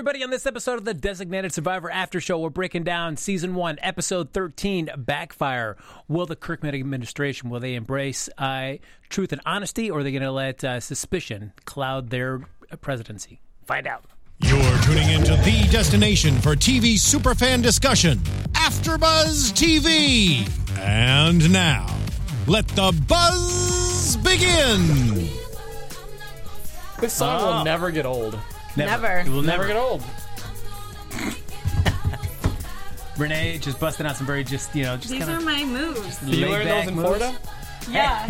everybody. On this episode of the Designated Survivor After Show, we're breaking down season one, episode 13, Backfire. Will the Kirkman administration, will they embrace uh, truth and honesty, or are they going to let uh, suspicion cloud their presidency? Find out. You're tuning into the destination for TV superfan discussion, AfterBuzz TV. And now, let the buzz begin. This song Oh. will never get old. Never. It will Never never get old. Renee just busting out some very just, you know, just These kind are my moves. Did you learn those in Florida? Yeah.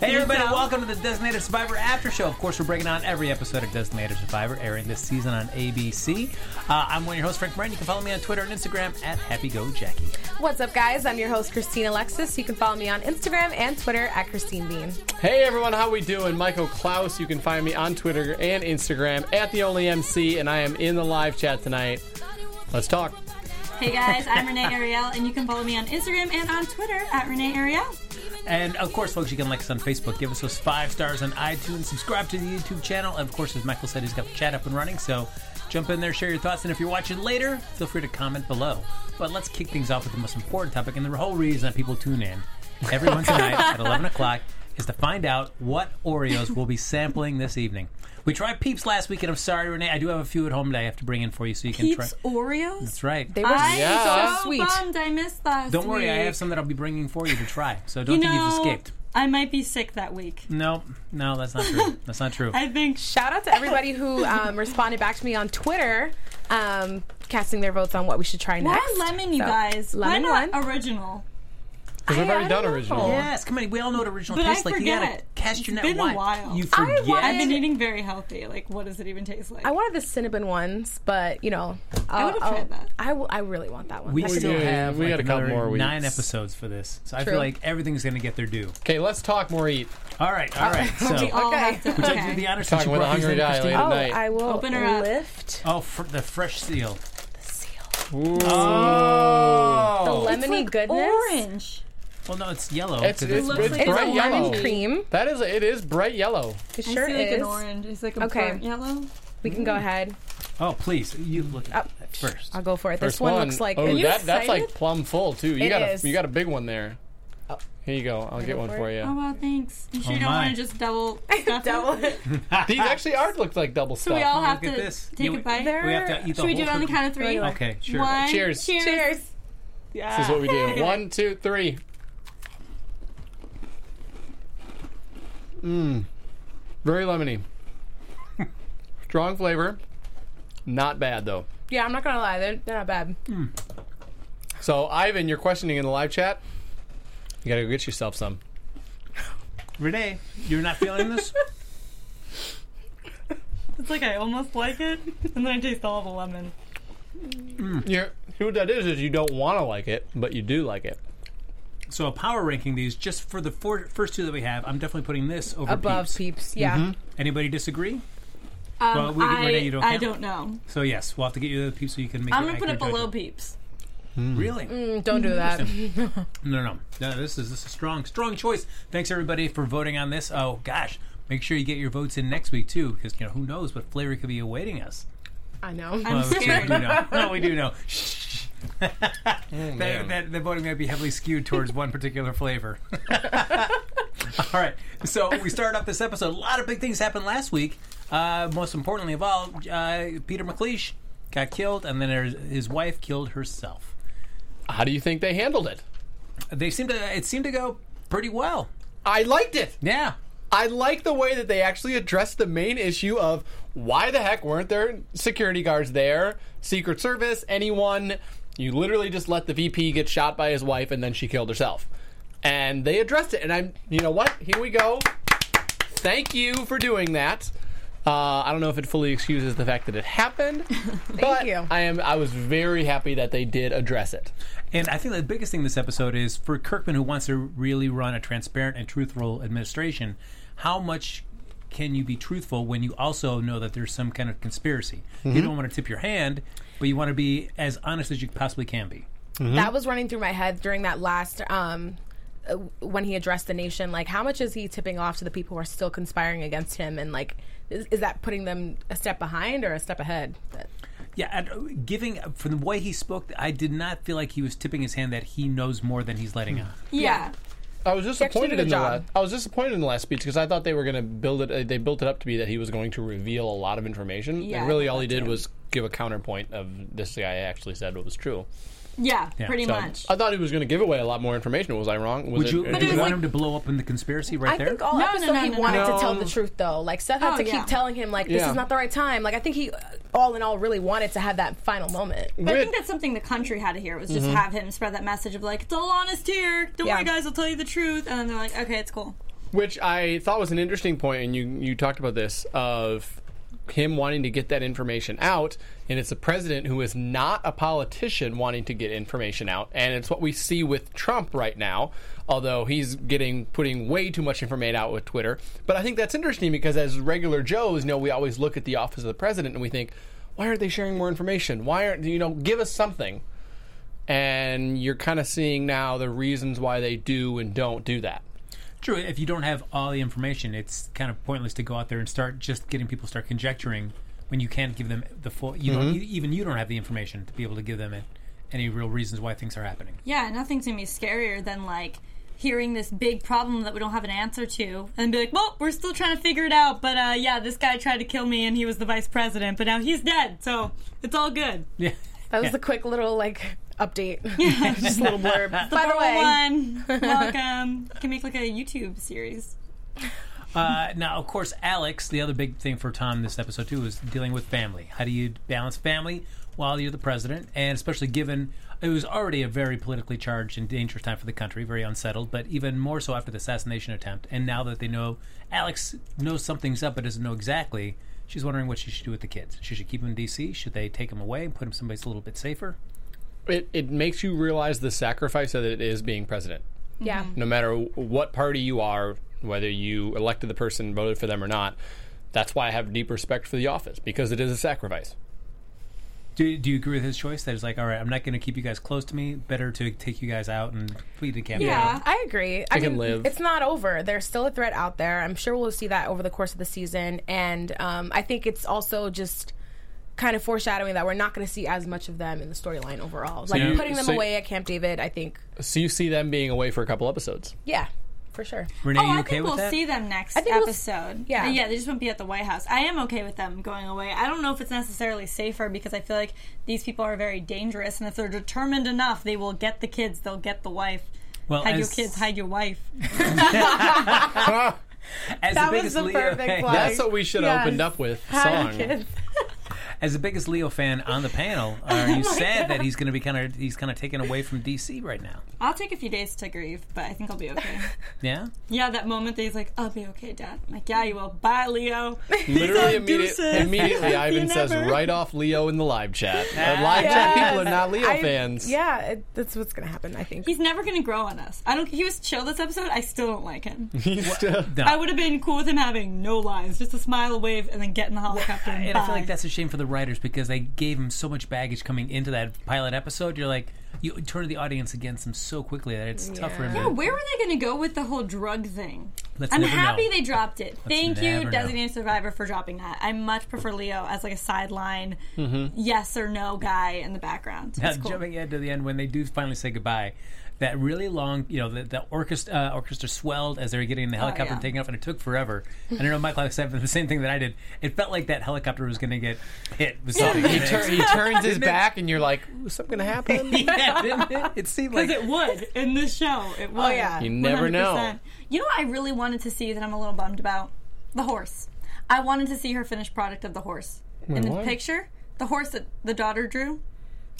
Hey, everybody, welcome to the Designated Survivor After Show. Of course, we're breaking down every episode of Designated Survivor airing this season on ABC. Uh, I'm one of your hosts, Frank Moran. You can follow me on Twitter and Instagram at HappyGoJackie. What's up, guys? I'm your host, Christine Alexis. You can follow me on Instagram and Twitter at Christine Bean. Hey everyone, how we doing? Michael Clouse. You can find me on Twitter and Instagram at the only MC, and I am in the live chat tonight. Let's talk. hey guys, I'm Renee Ariel, and you can follow me on Instagram and on Twitter at Renee Ariel. And of course, folks, you can like us on Facebook, give us those five stars on iTunes, subscribe to the YouTube channel. And of course, as Michael said, he's got the chat up and running. So jump in there, share your thoughts. And if you're watching later, feel free to comment below. But let's kick things off with the most important topic and the whole reason that people tune in every Wednesday night at 11 o'clock is to find out what Oreos we'll be sampling this evening. We tried Peeps last week, and I'm sorry, Renee. I do have a few at home that I have to bring in for you so you can Peeps try. Oreos. That's right. They were I'm Yeah. so so sweet. bummed I missed last Don't worry, I have some that I'll be bringing for you to try. So don't You think know, you've escaped. I might be sick that week. No, no, that's not true. That's not true. I think. Shout out to everybody who um, responded back to me on Twitter, um, casting their votes on what we should try Why next. lemon, you So, guys? Lemon Why not one. original? Because we've already done original. Yes, come on. We all know what original But I tastes like. You gotta forget. cast your It's net been a wide. while. You I forget. wanted- I've been eating very healthy. Like, what does it even taste like? I wanted the cinnamon ones, but you know, I'll, would've I'll- tried that. I, w- I really want that one. we I still do have we like got a couple more weeks. nine episodes for this, so I feel like everything's going to get their due. Okay, let's talk more eat. All right, all right. So, we all Okay. have to. would you like to do the honors since Talking you with a hungry guy Christine? later. Oh, night. I will Open her up. lift Oh, fr- the fresh seal. the seal. Ooh. The Oh, lemony It's like goodness. Orange. Well, no, it's yellow. It's, 'cause it's, looks it's like- bright a yellow. lemon cream. That is, it is bright yellow. It I sure see like is. an orange. It's like a Okay. burnt yellow. We can go mm. ahead. oh, please, you look Oh, at that first. I'll go for it. First this one, looks like. oh, Are you that, that's like excited? plum full too. You It got a, you got a big one there. Oh. Here you go. I'll get one for for oh, you. Oh wow, thanks. You sure Oh, you don't my. want to just double stuff Double it? it. These actually are look like double So we all have Look to this. take Yeah, a bite. They're- We have to eat the Should we whole do it on the cookie. count of three? Okay, sure. One, Cheers. Cheers. Cheers. This is what we do. One, two, three. Mmm. Very lemony. Strong flavor. Not bad though. Yeah, I'm not gonna lie. They're, they're not bad. Mm. So Ivan, you're questioning in the live chat. You gotta go get yourself some. Renee, you're not feeling this? It's like I almost like it, and then I taste all the lemon. Mm. You're, what that is is you don't want to like it, but you do like it. So, a power ranking these just for the four, first two that we have. I'm definitely putting this over Above Peeps. peeps. Yeah. Anybody disagree? Um, Well, we- I, Renee, you don't I count? don't know. So yes, we'll have to get you the Peeps so you can make. I'm gonna put it accurate below judgment. peeps. Really? Mm, don't do that. No, no, no. This is this is a strong, strong choice. Thanks everybody for voting on this. Oh gosh, make sure you get your votes in next week too, because you know who knows what flavor could be awaiting us. I know. I'm Well, we do know. No, we do know. Shh. that, that, the voting might be heavily skewed towards one particular flavor. all right, so we started off this episode. A lot of big things happened last week. Uh, most importantly of all, uh, Peter MacLeish got killed, and then his wife killed herself. How do you think they handled it? They seemed to. It seemed to go pretty well. I liked it. Yeah. I like the way that they actually addressed the main issue of why the heck weren't there security guards there, Secret Service, anyone. You literally just let the VP get shot by his wife and then she killed herself. And they addressed it. And I'm, you know what? Here we go. Thank you for doing that. Uh, I don't know if it fully excuses the fact that it happened, but you. I am. I was very happy that they did address it. And I think the biggest thing this episode is for Kirkman, who wants to really run a transparent and truthful administration. How much can you be truthful when you also know that there's some kind of conspiracy? You don't want to tip your hand, but you want to be as honest as you possibly can be. That was running through my head during that last um uh, when he addressed the nation like how much is he tipping off to the people who are still conspiring against him and like is, is that putting them a step behind or a step ahead? Yeah, and, uh, giving from the way he spoke, I did not feel like he was tipping his hand that he knows more than he's letting on. Yeah. I was disappointed in the last. I was disappointed in the last speech because I thought they were going to build it. Uh, they built it up to be that he was going to reveal a lot of information. Yeah, and really, all he did too. was give a counterpoint of this guy actually said what was true. Yeah, Yeah. pretty So much. I thought he was going to give away a lot more information. Was I wrong? Was Would it- you, it would you was want like- him to blow up in the conspiracy right I there? think all No, episode no, no, he no, wanted no. to tell the truth though. Like Seth had Oh, to keep yeah. telling him like this Yeah. is not the right time. Like I think he, uh, all in all, really wanted to have that final moment. But I think that's something the country had to hear was just Mm-hmm. have him spread that message of like, it's all honest here. Don't Yeah. worry, guys, I'll tell you the truth. And then they're like, okay, it's cool. Which I thought was an interesting point, and you you talked about this of him wanting to get that information out, and it's a president who is not a politician wanting to get information out, and it's what we see with Trump right now. Although he's getting putting way too much information out with Twitter, but I think that's interesting because as regular Joes, you know, we always look at the office of the president and we think, why aren't they sharing more information? Why aren't you know, give us something? And you're kind of seeing now the reasons why they do and don't do that. True. If you don't have all the information, it's kind of pointless to go out there and start just getting people start conjecturing when you can't give them the full. You don't. You, even you don't have the information to be able to give them any real reasons why things are happening. Yeah, nothing's gonna be scarier than like hearing this big problem that we don't have an answer to and be like, well, we're still trying to figure it out. But uh, yeah, this guy tried to kill me and he was the vice president, but now he's dead. So it's all good. Yeah. That was Yeah. the quick little like update, just a little blurb. By the way, One, welcome. You can make like a YouTube series. Uh, now, of course, Alex. The other big thing for Tom this episode too is dealing with family. How do you balance family while you're the president, and especially given it was already a very politically charged and dangerous time for the country, very unsettled, but even more so after the assassination attempt. And now that they know Alex knows something's up but doesn't know exactly, she's wondering what she should do with the kids. She should keep them in D.C. Should they take them away and put them someplace a little bit safer? It, it makes you realize the sacrifice that it is being president. yeah, No matter what party you are, whether you elected the person, voted for them or not, that's why I have deep respect for the office because it is a sacrifice. Do, do you agree with his choice? That it's like, all right, I'm not going to keep you guys close to me. Better to take you guys out and flee the campaign. Yeah. I agree. I can mean, live. It's not over. There's still a threat out there. I'm sure we'll see that over the course of the season, and um, I think it's also just kind of foreshadowing that we're not going to see as much of them in the storyline overall. Like you- putting them so- away at Camp David, I think, So you see them being away for a couple episodes. yeah, for sure. Renee, oh, you I okay think with we'll that? see them next I think we'll episode. yeah. yeah, they just won't be at the White House. I am okay with them going away. I don't know if it's necessarily safer because I feel like these people are very dangerous, and if they're determined enough, they will get the kids. They'll get the wife. Well, hide your kids, hide your wife. As That the was the perfect fan, line. That's what we should have Yes. opened up with. Hi, Song. kids. As the biggest Leo fan on the panel, are you sad that he's going to be kind of he's kind of taken away from DC right now? I'll take a few days to grieve, but I think I'll be okay. Yeah. yeah, that moment that he's like, "I'll be okay, Dad." I'm like, "Yeah, you will." Bye, Leo. Literally immediate, immediately, Ivan says never. right off Leo in the live chat. Uh, live chat people are not Leo I- fans. Yeah, it, that's what's going to happen. I think. He's never gonna grow on us. I don't. He was chill this episode. I still don't like him. He's still- No. I would have been cool with him having no lines, just a smile, a wave, and then get in the helicopter. And, And I feel like that's a shame for the writers because they gave him so much baggage coming into that pilot episode. You're like, you turn the audience against him so quickly that it's tough for him. Yeah, to, where were they going to go with the whole drug thing? Let's I'm happy know. they dropped it. Thank you, never know. Designated Survivor, for dropping that. I much prefer Leo as like a sideline, mm-hmm. yes or no guy in the background. Now, That's cool. jumping ahead to the end when they do finally say goodbye. That really long, you know, the, the orchestra uh, orchestra swelled as they were getting in the helicopter Oh, yeah. and taking off, and it took forever. And I know Michael said the same thing that I did. It felt like that helicopter was going to get hit with something. he, tur- he turns his back, and you're like, "Is something gonna happen?" yeah, didn't it? It seemed like Because it would in this show. It would. yeah. You never know. 100%. You know what I really wanted to see that I'm a little bummed about? The horse. I wanted to see her finished product of the horse. in the what? picture, the horse that the daughter drew.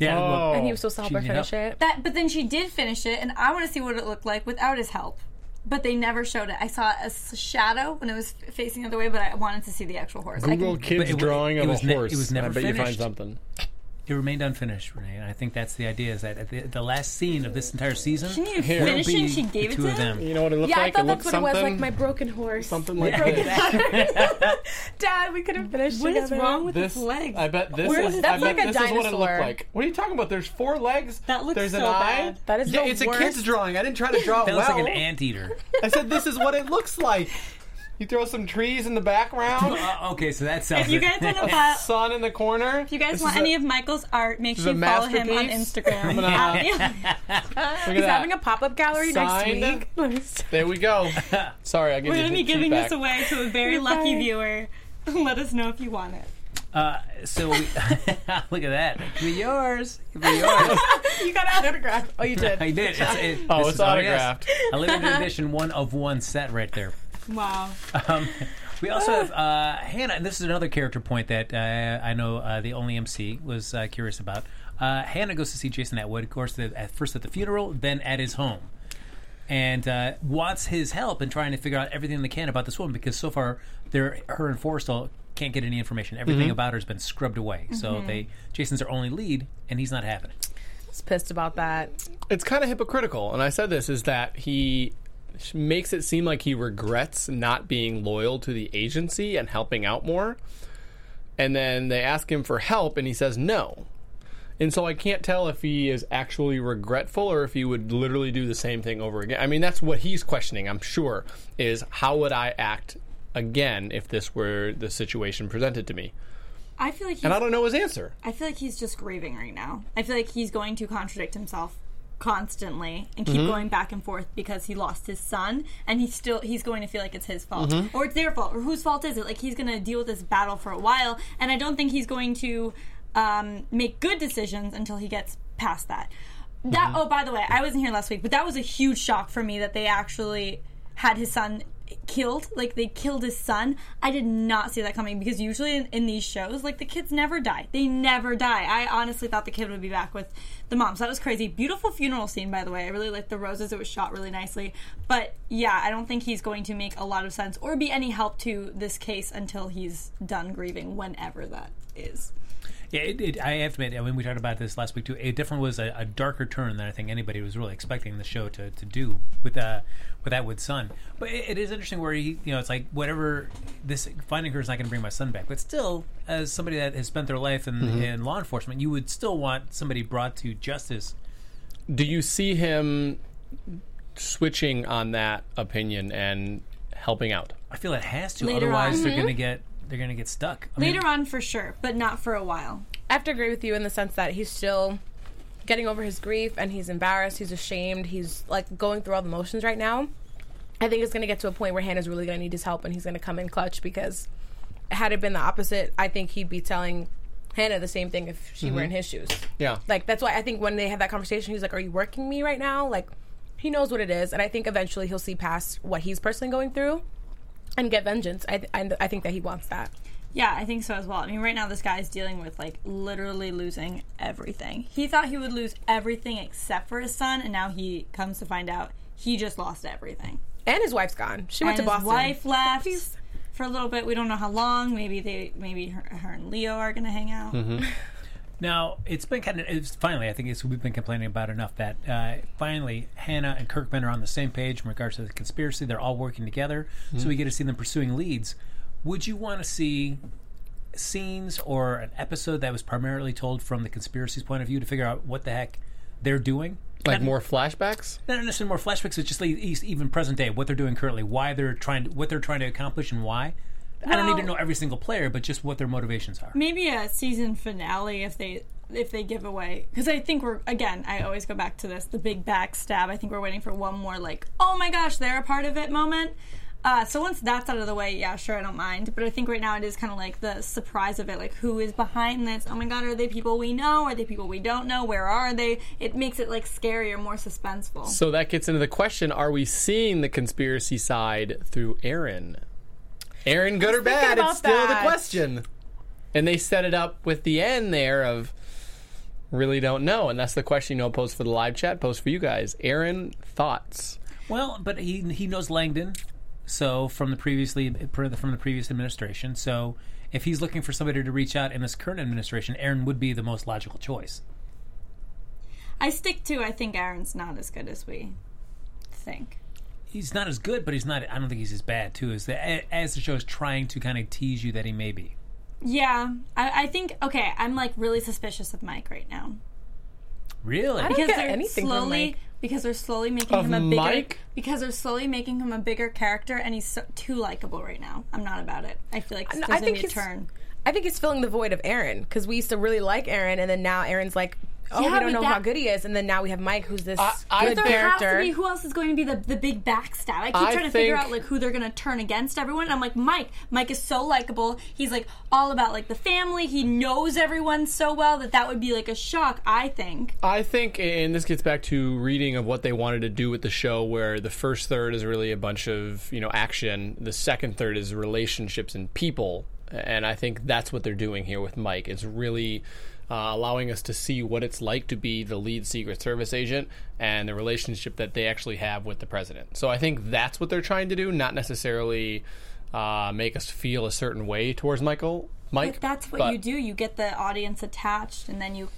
Yeah. well, Oh. and he was supposed to help her need finish help. it. That, but then she did finish it, and I want to see what it looked like without his help. But they never showed it. I saw a s- shadow when it was f- facing the other way, but I wanted to see the actual horse. I Google can- kids But it wa- drawing it of was a ne- horse. it was never I bet you find finished. something. It remained unfinished, Renee, and I think that's the idea. Is that at the, the last scene of this entire season She didn't even Here. finish it. will be She gave the it two to of him. them. You know what it looked Yeah, like? I thought looked that's what it was, like my broken horse. something like this. Dad, we could have finished What is together. wrong with This, his legs? I bet this Where is. is- I bet like a this is what it looked like. What are you talking about? There's four legs. That looks There's an so eye. bad. That is yeah, the it's a kid's drawing. I didn't try to draw it That well. looks like an anteater. I said this is what it looks like. You throw some trees in the background. Uh, okay, so that sounds. If you guys want to follow, Sun in the corner. if you guys This want any a- of Michael's art, make sure you follow him on. Instagram. I'm gonna- yeah. Look He's that. having a pop up gallery Signed. next week. Let me see. There we go. Sorry, I give We're gonna be giving feedback. this away to a very lucky viewer. Let us know if you want it. Uh, so we, look at that. It could be yours. It could be yours. You got an autograph. Oh, you did. I did. It's, it, Oh, this it's is- yes. autographed. A limited edition, one of one set right there. Wow. Um, we also have uh, Hannah, and this is another character point that uh, I know uh, the only MC was uh, curious about. Uh, Hannah goes to see Jason Atwood, of course, the, at first at the funeral, then at his home, and uh, wants his help in trying to figure out everything they can about this woman because so far, they're, her and Forstell can't get any information. Everything about her has been scrubbed away. So they Jason's their only lead, and he's not having it. I was pissed about that. it's kind of hypocritical, and I said this is that he sh- makes it seem like he regrets not being loyal to the agency and helping out more. And then they ask him for help, and he says no. And so I can't tell if he is actually regretful or if he would literally do the same thing over again. I mean, that's what he's questioning, I'm sure, is how would I act again if this were the situation presented to me? I feel like he's, And I don't know his answer. I feel like he's just grieving right now. I feel like he's going to contradict himself constantly and keep mm-hmm. going back and forth because he lost his son and he's still he's going to feel like it's his fault. Mm-hmm. Or it's their fault. Or whose fault is it? Like he's going to deal with this battle for a while and i don't think he's going to um, make good decisions until he gets past that. That mm-hmm. oh by the way i wasn't here last week but that was a huge shock for me that they actually had his son killed like they killed his son. I did not see that coming because usually in, in these shows like the kids never die. They never die. I honestly thought the kid would be back with the mom. So that was crazy. Beautiful funeral scene by the way. I really liked the roses. It was shot really nicely. But yeah i don't think he's going to make a lot of sense or be any help to this case until he's done grieving whenever that is Yeah, it, it, I have to admit, I mean, we talked about this last week too. It definitely was a, a darker turn than I think anybody was really expecting the show to, to do with uh, with Atwood's son. But it, it is interesting where he, you know, it's like whatever this finding her is not going to bring my son back. But still, as somebody that has spent their life in, in law enforcement, you would still want somebody brought to justice. Do you see him switching on that opinion and helping out? I feel it has to, Later otherwise on. they're going to get they're going to get stuck. I mean, later on for sure but not for a while I have to agree with you in the sense that he's still getting over his grief and he's embarrassed, he's ashamed, he's like going through all the motions right now. I think it's going to get to a point where Hannah's really going to need his help and he's going to come in clutch because had it been the opposite, I think he'd be telling Hannah the same thing if she were in mm-hmm. his shoes. Yeah. Like that's why I think when they had that conversation, he's like, "Are you working me right now?" Like he knows what it is, and I think eventually he'll see past what he's personally going through and get vengeance. I I, I think that he wants that. Yeah, I think so as well. I mean, right now this guy's dealing with like literally losing everything. He thought he would lose everything except for his son, and now he comes to find out he just lost everything. And his wife's gone. She went and to his Boston. wife left Please. for a little bit. We don't know how long. Maybe they, maybe her, her and Leo are gonna hang out. Mm-hmm. Now it's been kind of it's finally. I think it's we've been complaining about enough that uh, finally Hannah and Kirkman are on the same page in regards to the conspiracy. They're all working together, so we get to see them pursuing leads. Would you want to see scenes or an episode that was primarily told from the conspiracy's point of view to figure out what the heck they're doing? Like Not- more flashbacks? not necessarily more flashbacks. It's just like even present day, what they're doing currently, why they're trying, to, what they're trying to accomplish, and why. I don't need to know every single player, but just what their motivations are. Maybe a season finale if they if they give away because I think we're again. I always go back to this the big backstab. I think we're waiting for one more like oh my gosh they're a part of it moment. Uh, so once that's out of the way, yeah, sure, I don't mind. But I think right now it is kind of like the surprise of it, like who is behind this? Oh my god, are they people we know? Are they people we don't know? Where are they? It makes it like scarier, more suspenseful. So that gets into the question are we seeing the conspiracy side through Aaron? Aaron, good or bad? It's still the question. And they set it up with the end there of really don't know. And that's the question, you know, post for the live chat, post for you guys. Aaron, thoughts? Well, but he he knows Langdon, so from the previously from the previous administration. So if he's looking for somebody to reach out in this current administration, Aaron would be the most logical choice. I stick to. I think Aaron's not as good as we think. He's not as good, but he's not. I don't think he's as bad too. As the as the show is trying to kind of tease you that he may be. Yeah, I, I think okay. I'm like really suspicious of Mike right now. Really? I don't because get they're anything from slowly Mike. because they're slowly making Of him a bigger Mike? because they're slowly making him a bigger character and he's so, too likable right now. I'm not about it. I feel like there's I gonna think be a he's. turn. I think he's filling the void of Aaron because we used to really like Aaron, and then now Aaron's like, oh, Yeah, we don't know that- how good he is, and then now we have Mike, who's this I- I good There think- has to character. be who else is going to be the, the big backstab. I keep I trying to figure out like who they're going to turn against everyone. And I'm like Mike. Mike is so likable. He's like all about like the family. He knows everyone so well that that would be like a shock. I think. I think, and this gets back to reading of what they wanted to do with the show, where the first third is really a bunch of you know action, the second third is relationships and people, and I think that's what they're doing here with Mike. It's really uh, allowing us to see what it's like to be the lead Secret Service agent and the relationship that they actually have with the president. So I think that's what they're trying to do, not necessarily uh, make us feel a certain way towards Michael. Mike, But that's what but you do. You get the audience attached, and then you.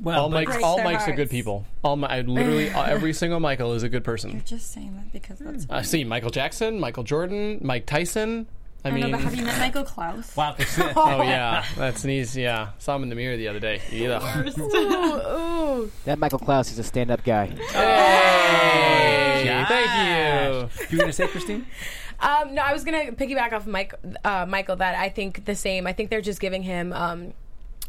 Well, All Mikes, all their Mikes are good people. All my, I literally, every single Michael is a good person. You're just saying that because that's. I see Michael Jackson, Michael Jordan, Mike Tyson. I, I mean, know, but have you met Michael Clouse? wow, this- oh yeah, that's an easy. Yeah, saw him in the mirror the other day. Yeah. That Michael Clouse is a stand-up guy. Hey, Josh. thank you. You were gonna say, Christine? Um, no, I was gonna piggyback off Mike, uh, Michael. That I think the same. I think they're just giving him um,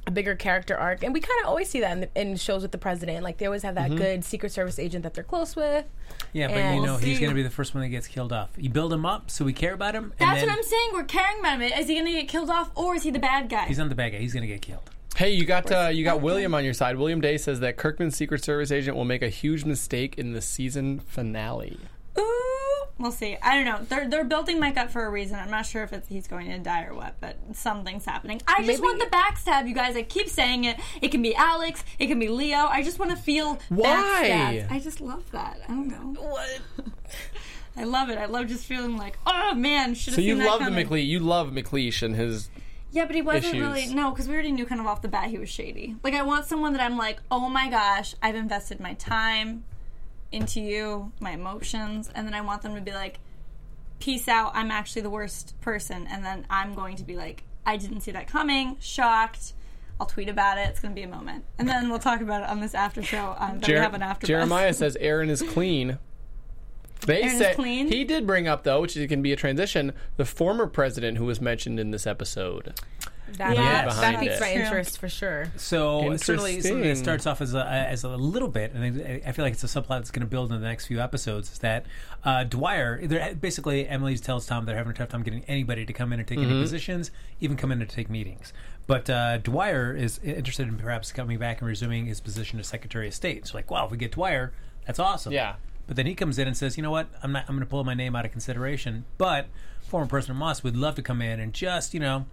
a bigger character arc, and we kind of always see that in, the, in shows with the president. Like they always have that Mm-hmm. good Secret Service agent that they're close with. Yeah, but you know we'll he's gonna be the first one that gets killed off. You build him up so we care about him. and That's then what I'm saying. We're caring about him. Is he going to get killed off, or is he the bad guy? He's not the bad guy. He's gonna get killed. Hey, you got uh, you got William on your side. William Day says that Kirkman's Secret Service agent will make a huge mistake in the season finale. Ooh, we'll see. I don't know. They're they're building Mike up for a reason. I'm not sure if it's he's going to die or what, but something's happening. I just want the backstab, you guys. I keep saying it. It can be Alex. It can be Leo. I just want to feel Why? backstabbed. I just love that. I don't know. What? I love it. I love just feeling like, oh man, should have So you love the. MacLeish. You love MacLeish and his. Yeah, but he wasn't issues. really no, because we already knew kind of off the bat he was shady. Like I want someone that I'm like, oh my gosh, I've invested my time into you, my emotions, and then I want them to be like, peace out. I'm actually the worst person, and then I'm going to be like, I didn't see that coming, shocked. I'll tweet about it. It's going to be a moment, and then we'll talk about it on this after show. Um, that we have an after. Jeremiah says Aaron is clean. They Aaron is clean? he did bring up though, which can be a transition, the former president who was mentioned in this episode. That, Yeah, that behind piques my interest for sure. So certainly something that starts off as a, as a little bit, and I, I feel like it's a subplot that's going to build in the next few episodes. Is that uh, Dwyer? Basically, Emily tells Tom they're having a tough time getting anybody to come in and take any positions, even come in and take meetings. But uh, Dwyer is interested in perhaps coming back and resuming his position as Secretary of State. So, like, wow, if we get Dwyer, that's awesome. Yeah. But then he comes in and says, "You know what? I'm not. I'm going to pull my name out of consideration. But former President Moss would love to come in and just, you know,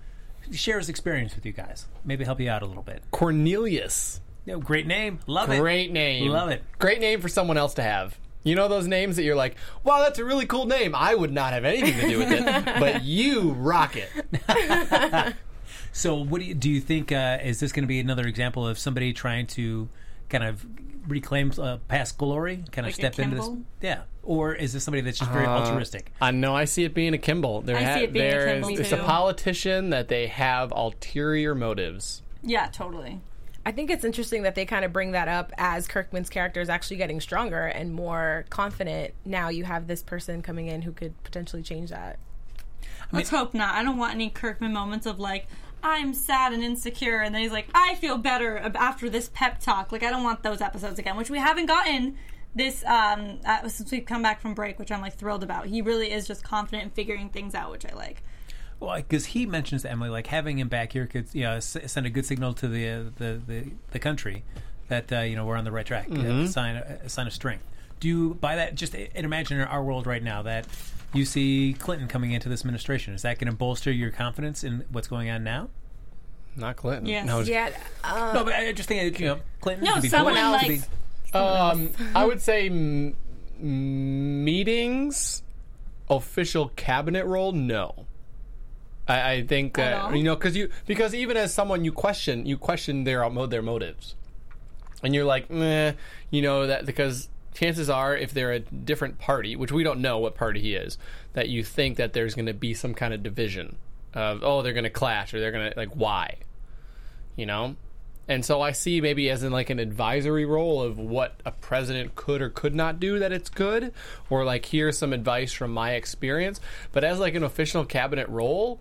share his experience with you guys. Maybe help you out a little bit. Cornelius. Know, great name. Love it. Great name. Love it. Great name for someone else to have. You know those names that you're like, wow, that's a really cool name. I would not have anything to do with it, but you rock it. So, what do you do? You think uh, is this going to be another example of somebody trying to kind of reclaim uh, past glory, kind of Like a step into this? Kimble? Yeah, or is this somebody that's just very altruistic? I know I see it being a Kimble. There I see it being a there's- Kimble, it's a too. politician that they have ulterior motives. Yeah, totally. I think it's interesting that they kind of bring that up as Kirkman's character is actually getting stronger and more confident. Now you have this person coming in who could potentially change that. Let's hope not. I don't want any Kirkman moments of like, I'm sad and insecure, and then he's like, I feel better after this pep talk. Like, I don't want those episodes again, which we haven't gotten this um uh, since we've come back from break, which I'm like thrilled about. He really is just confident in figuring things out, which I like. Well, because he mentions to Emily, like having him back here could you know s- send a good signal to the uh, the, the the country that uh, you know we're on the right track, a sign a sign of strength. Do you buy that? Just uh, imagine in our world right now that you see Clinton coming into this administration. Is that going to bolster your confidence in what's going on now? Not Clinton. Yes. No, Yeah, uh, No, but I just think you know Clinton. No, could be someone bullied, could like- be- Um, I would say m- meetings, official cabinet role. No, I, I think that all? you know because you because even as someone you question you question their mo- their motives, and you're like, meh, you know that because chances are if they're a different party, which we don't know what party he is, that you think that there's going to be some kind of division of oh they're going to clash or they're going to like why, you know. And so I see maybe as in like an advisory role of what a president could or could not do that it's good, or like here's some advice from my experience. But as like an official cabinet role,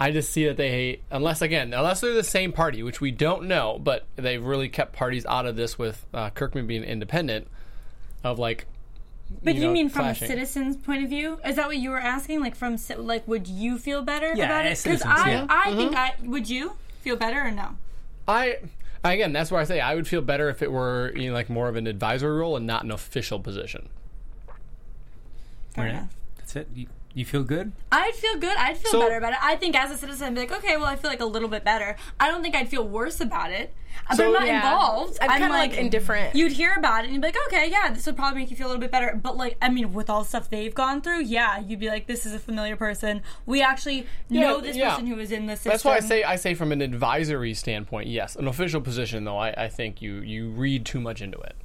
I just see that they, unless again, unless they're the same party, which we don't know, but they've really kept parties out of this with uh, Kirkman being independent, of like. But you, know, mean from clashing. a citizen's point of view? Is that what you were asking? Like from like, would you feel better Yeah, about it? as citizens, I, yeah. I think I would. You feel better or no? I again, that's where I say I would feel better if it were you know, like more of an advisory role and not an official position. Fair Right. enough. That's it. You, you feel good? I'd feel good. I'd feel So- better about it. I think as a citizen, I'd be like, okay, well, I feel like a little bit better. I don't think I'd feel worse about it. Uh, So- but I'm not Yeah. involved. I'm kinda, like, indifferent. You'd hear about it and you'd be like, okay, yeah, this would probably make you feel a little bit better. But like, I mean, with all the stuff they've gone through, yeah, you'd be like, this is a familiar person. We actually know this yeah. person who was in this system. That's why I say I say from an advisory standpoint, yes. An official position though, I, I think you you read too much into it.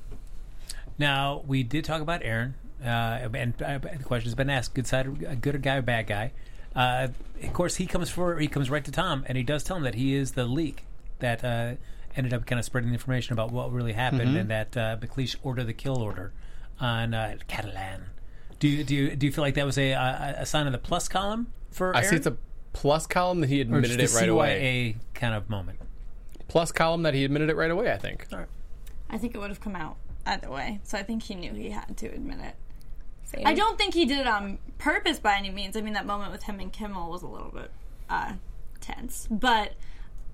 Now we did talk about Aaron, uh, and uh, the question has been asked: good side, a good guy or bad guy? Uh, of course, he comes for he comes right to Tom, and he does tell him that he is the leak that uh, ended up kind of spreading the information about what really happened, and that uh, MacLeish ordered the kill order on uh, Catalan. Do you do you do you feel like that was a a, a sign of the plus column for? I Aaron? see it's a plus column that he or admitted just it right CYA away. kind of moment. Plus column that he admitted it right away. I think. I think it would have come out either way. So I think he knew he had to admit it. Same. I don't think he did it on purpose by any means. I mean, that moment with him and Kimble was a little bit uh, tense. But,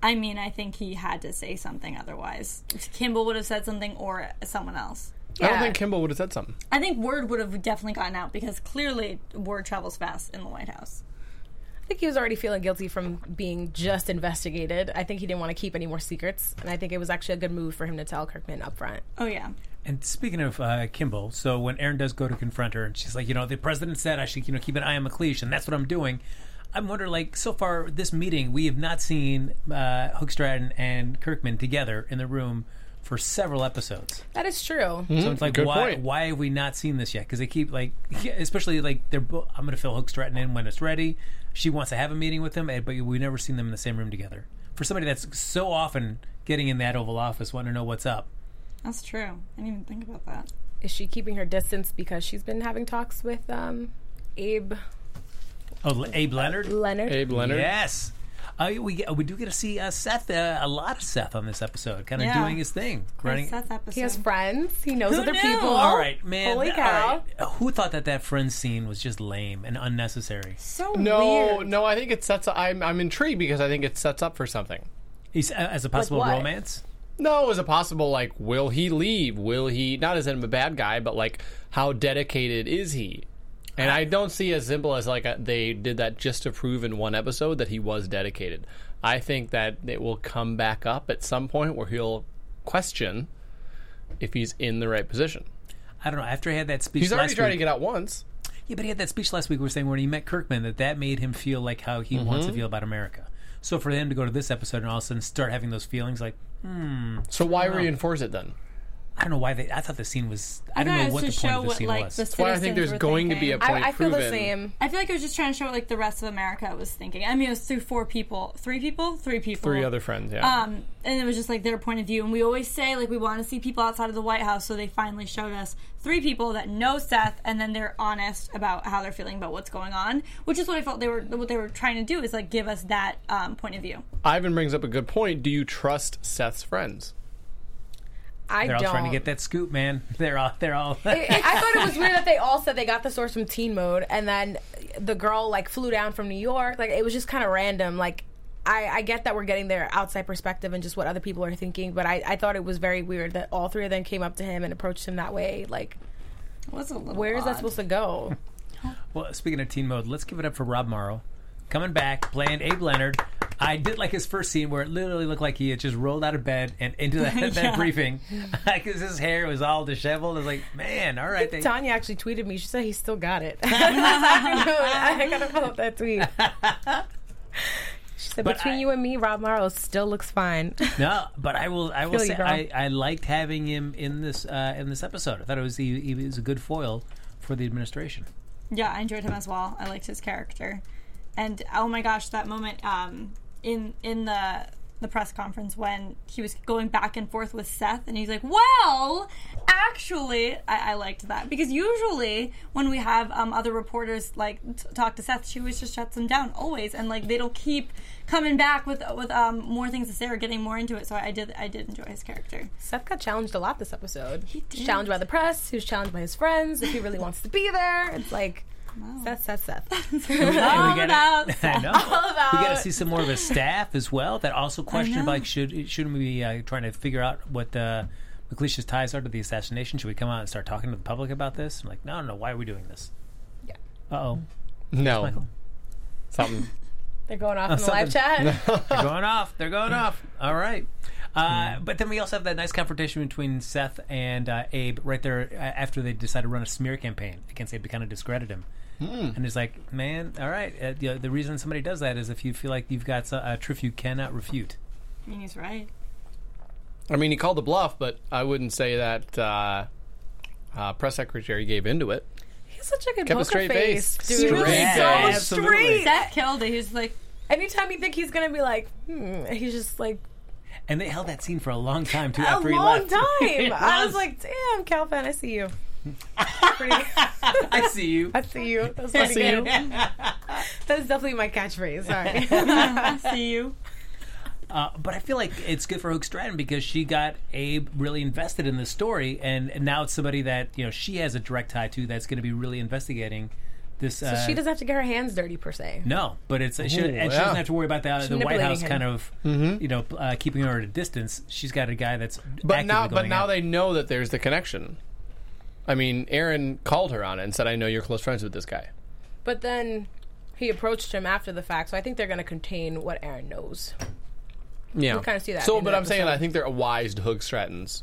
I mean, I think he had to say something otherwise. Kimble would have said something or someone else. I don't Yeah. think Kimble would have said something. I think word would have definitely gotten out because clearly word travels fast in the White House. I think he was already feeling guilty from being just investigated. I think he didn't want to keep any more secrets, and I think it was actually a good move for him to tell Kirkman up front. Oh, yeah. And speaking of uh, Kimble, so when Aaron does go to confront her, and she's like, you know, the president said I should, you know, keep an eye on MacLeish, and that's what I'm doing. I'm wondering, like, so far this meeting, we have not seen uh, Hookstraten and Kirkman together in the room for several episodes. That is true. So it's like, Good why, point. why have we not seen this yet? Because they keep like, especially like they're. Bo- I'm going to fill Hookstraten in when it's ready. She wants to have a meeting with him, eh, but we've never seen them in the same room together. For somebody that's so often getting in that Oval Office, wanting to know what's up. That's true. I didn't even think about that. Is she keeping her distance because she's been having talks with um, Abe Oh, Le- Abe Leonard. Leonard? Abe Leonard. Yes. Uh, we get, we do get to see uh, Seth uh, a lot of Seth on this episode, kind of Yeah. doing his thing, running. Seth episode. He has friends. He knows Who other knew? people. All right, man. Holy th- cow! all right. Who thought that that friend scene was just lame and unnecessary? so No, weird. no. I think it sets. I'm I'm intrigued because I think it sets up for something. He's, uh, as a possible what? romance. No, as a possible like, will he leave? Will he? Not as in a bad guy, but like, how dedicated is he? And I don't see as simple as like a, they did that just to prove in one episode that he was dedicated. I think that it will come back up at some point where he'll question if he's in the right position. I don't know. After he had that speech He's already trying week, to get out once. yeah, but he had that speech last week. We were saying when he met Kirkman that that made him feel like how he wants Mm-hmm. to feel about America. So for him to go to this episode and all of a sudden start having those feelings, like hmm. So why reinforce it then? I don't know why they. I thought the scene was. I, I don't know what the was point show of the what scene like was. the That's why I think there's were going to be a I, point I feel the same. I feel like it was just trying to show what like the rest of America was thinking. I mean, it was through four people, three people, three people, Three other friends, yeah. Um, and it was just like their point of view. And we always say like we want to see people outside of the White House, so they finally showed us three people that know Seth, and then they're honest about how they're feeling about what's going on, which is what I felt they were what they were trying to do is like give us that um, point of view. Ivan brings up a good point. Do you trust Seth's friends? I They're all don't. trying to get that scoop, man. They're all. They're all. I I thought it was weird that they all said they got the source from Teen Mode, and then the girl like flew down from New York. Like it was just kind of random. Like I, I get that we're getting their outside perspective and just what other people are thinking, but I, I thought it was very weird that all three of them came up to him and approached him that way. Like, was a little where is that supposed to go? Well, speaking of teen mode, let's give it up for Rob Morrow. Coming back, playing Abe Leonard. I did like his first scene where it literally looked like he had just rolled out of bed and into that, that briefing. Because his hair was all disheveled. I was like, man, all right. They, Tanya actually tweeted me. She said he still got it. I gotta pull up that tweet. She said, But between I- you and me, Rob Morrow still looks fine. no, but I will. I will Feel you, say. I, I liked having him in this uh, in this episode. I thought it was he, he was a good foil for the administration. Yeah, I enjoyed him as well. I liked his character, and oh my gosh, that moment um, in in the the press conference when he was going back and forth with Seth, and he's like, "Well, actually, I, I liked that because usually when we have um, other reporters like t- talk to Seth, she always just shuts them down always, and like they don't keep coming back with with um, more things to say or getting more into it. So I did I did enjoy his character. Seth got challenged a lot this episode. He did. was challenged by the press. He was challenged by his friends. If he really wants to be there, it's like Seth, Seth, Seth. All gotta- about I know. All about- we got to see some more of his staff as well. That also questioned like should shouldn't we be uh, trying to figure out what uh, MacLeish's ties are to the assassination? Should we come out and start talking to the public about this? I'm like, no, no, no. Why are we doing this? Yeah. Uh oh. No, Michael. something. They're going off Oh, in the live chat. They're going off. They're going off. All right. Uh, but then we also have that nice confrontation between Seth and uh, Abe right there uh, after they decide to run a smear campaign against Abe to kind of discredit him. And it's like, man, all right. Uh, the, the reason somebody does that is if you feel like you've got a, a truth you cannot refute. I mean, he's right. I mean, he called the bluff, but I wouldn't say that uh, uh, press secretary gave into it. He's such a good Kept a straight face. Dude. Straight He was face. so Absolutely. straight. Seth killed it. He was like, Anytime you think he's gonna be like, hmm, he's just like And they held that scene for a long time too a after he long left. time. I was like, damn, Kal Penn, I see you. Pretty, I see you. I see you. That's pretty see you. That's definitely my catchphrase. Sorry. I see you. Uh, but I feel like it's good for Hookstraten because she got Abe really invested in the story, and, and now it's somebody that you know she has a direct tie to that's going to be really investigating this. so uh, she doesn't have to get her hands dirty per se. No, but it's she, and she doesn't have to worry about the, the White House him. kind of you know uh, keeping her at a distance. She's got a guy that's But actively now, but now out. they know that there's the connection. I mean, Aaron called her on it and said, "I know you're close friends with this guy." But then he approached him after the fact, so I think they're going to contain what Aaron knows. Yeah, We'll kinda see that So, but I'm saying. I think they're a wise to Hookstraten's